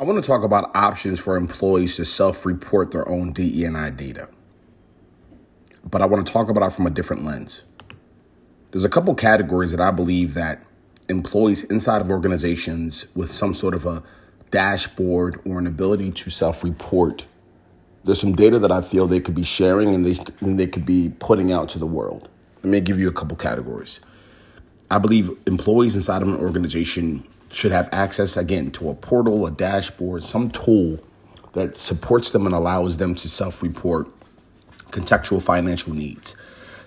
I want to talk about options for employees to self report their own DEI data. But I want to talk about it from a different lens. There's a couple categories that I believe that employees inside of organizations with some sort of a dashboard or an ability to self report, there's some data that I feel they could be sharing and they, and they could be putting out to the world. Let me give you a couple categories. I believe employees inside of an organization should have access again to a portal, a dashboard, some tool that supports them and allows them to self report contextual financial needs,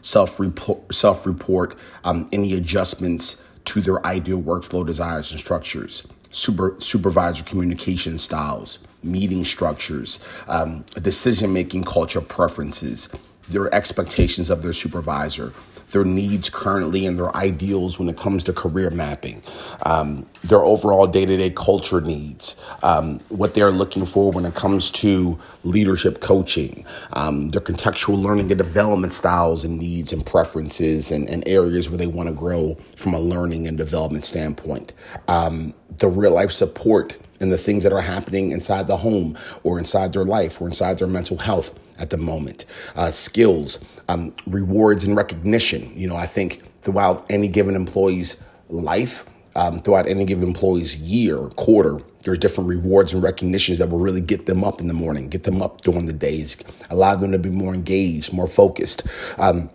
self report, um, any adjustments to their ideal workflow desires and structures, super, supervisor communication styles, meeting structures, um, decision making culture preferences, their expectations of their supervisor, their needs currently and their ideals when it comes to career mapping, um, their overall day to day culture needs, um, what they're looking for when it comes to leadership coaching, um, their contextual learning and development styles and needs and preferences and, and areas where they want to grow from a learning and development standpoint, um, the real life support and the things that are happening inside the home or inside their life or inside their mental health at the moment, uh, skills, um, rewards, and recognition. You know, I think throughout any given employee's life, um, throughout any given employee's year, or quarter, there's different rewards and recognitions that will really get them up in the morning, get them up during the days, allow them to be more engaged, more focused. Um,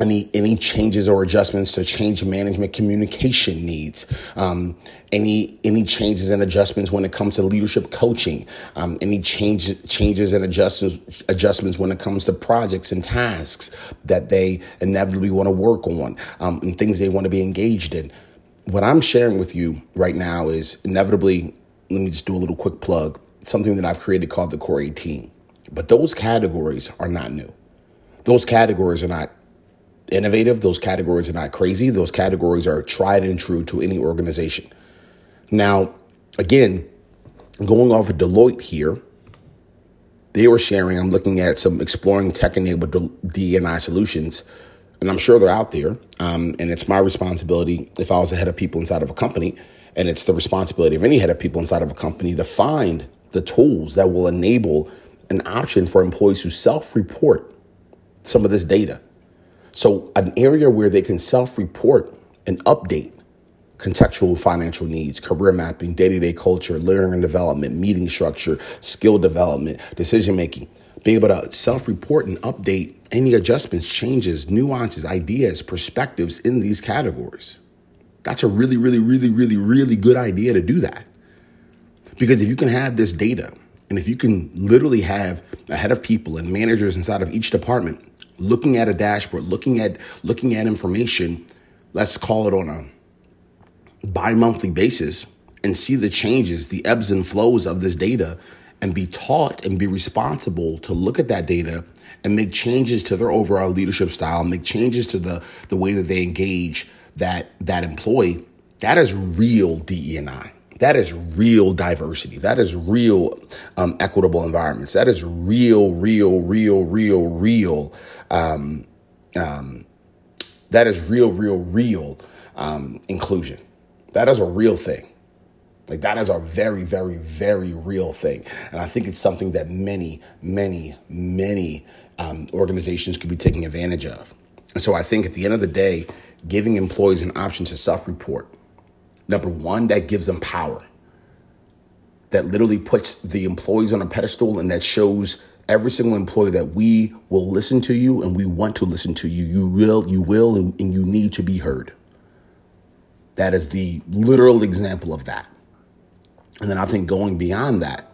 any any changes or adjustments to change management communication needs um, any any changes and adjustments when it comes to leadership coaching um, any changes changes and adjustments adjustments when it comes to projects and tasks that they inevitably want to work on um, and things they want to be engaged in. What i'm sharing with you right now is inevitably let me just do a little quick plug something that i've created called the core 18 but those categories are not new. Those categories are not innovative. Those categories are not crazy. Those categories are tried and true to any organization. Now, again, going off of Deloitte here, they were sharing, I'm looking at some exploring tech enabled D&I solutions, and I'm sure they're out there. Um, and it's my responsibility if I was the head of people inside of a company, and it's the responsibility of any head of people inside of a company to find the tools that will enable an option for employees to self report some of this data so, an area where they can self report and update contextual financial needs, career mapping, day to day culture, learning and development, meeting structure, skill development, decision making. Be able to self report and update any adjustments, changes, nuances, ideas, perspectives in these categories. That's a really, really, really, really, really good idea to do that. Because if you can have this data, and if you can literally have a head of people and managers inside of each department looking at a dashboard, looking at looking at information, let's call it on a bi-monthly basis and see the changes, the ebbs and flows of this data and be taught and be responsible to look at that data and make changes to their overall leadership style, make changes to the the way that they engage that that employee. That is real DE&I. That is real diversity. That is real um, equitable environments. That is real, real, real, real, real. Um, um, that is real, real, real um, inclusion. That is a real thing. Like that is a very, very, very real thing. And I think it's something that many, many, many um, organizations could be taking advantage of. And so I think at the end of the day, giving employees an option to self report Number one, that gives them power. That literally puts the employees on a pedestal and that shows every single employee that we will listen to you and we want to listen to you. You will, you will, and, and you need to be heard. That is the literal example of that. And then I think going beyond that,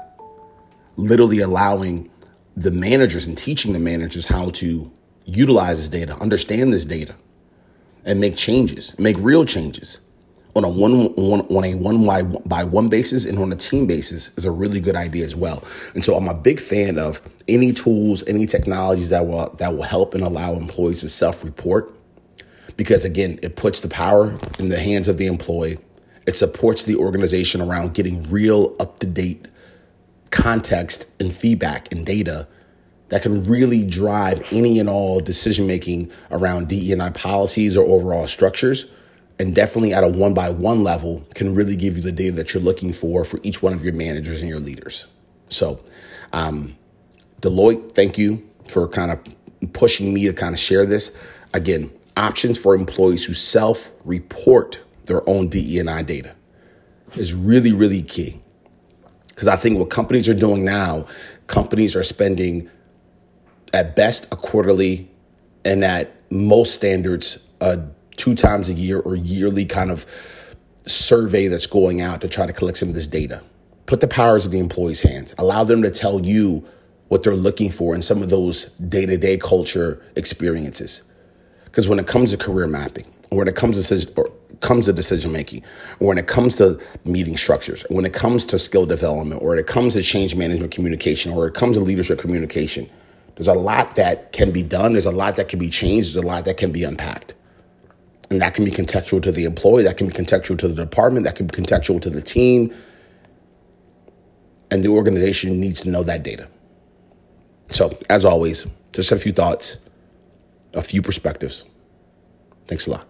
literally allowing the managers and teaching the managers how to utilize this data, understand this data, and make changes, make real changes on a one, one on a one by, by one basis and on a team basis is a really good idea as well. And so I'm a big fan of any tools, any technologies that will that will help and allow employees to self-report because again, it puts the power in the hands of the employee. It supports the organization around getting real up-to-date context and feedback and data that can really drive any and all decision making around DEI policies or overall structures and definitely at a one by one level can really give you the data that you're looking for for each one of your managers and your leaders. So, um, Deloitte, thank you for kind of pushing me to kind of share this. Again, options for employees who self report their own DE&I data is really, really key. Because I think what companies are doing now, companies are spending at best a quarterly and at most standards a two times a year or yearly kind of survey that's going out to try to collect some of this data. Put the powers in the employee's hands. Allow them to tell you what they're looking for in some of those day to day culture experiences. Because when it comes to career mapping, or when it comes to or comes to decision making, or when it comes to meeting structures, when it comes to skill development, or when it comes to change management communication, or when it comes to leadership communication, there's a lot that can be done. There's a lot that can be changed. There's a lot that can be unpacked. And that can be contextual to the employee, that can be contextual to the department, that can be contextual to the team. And the organization needs to know that data. So, as always, just a few thoughts, a few perspectives. Thanks a lot.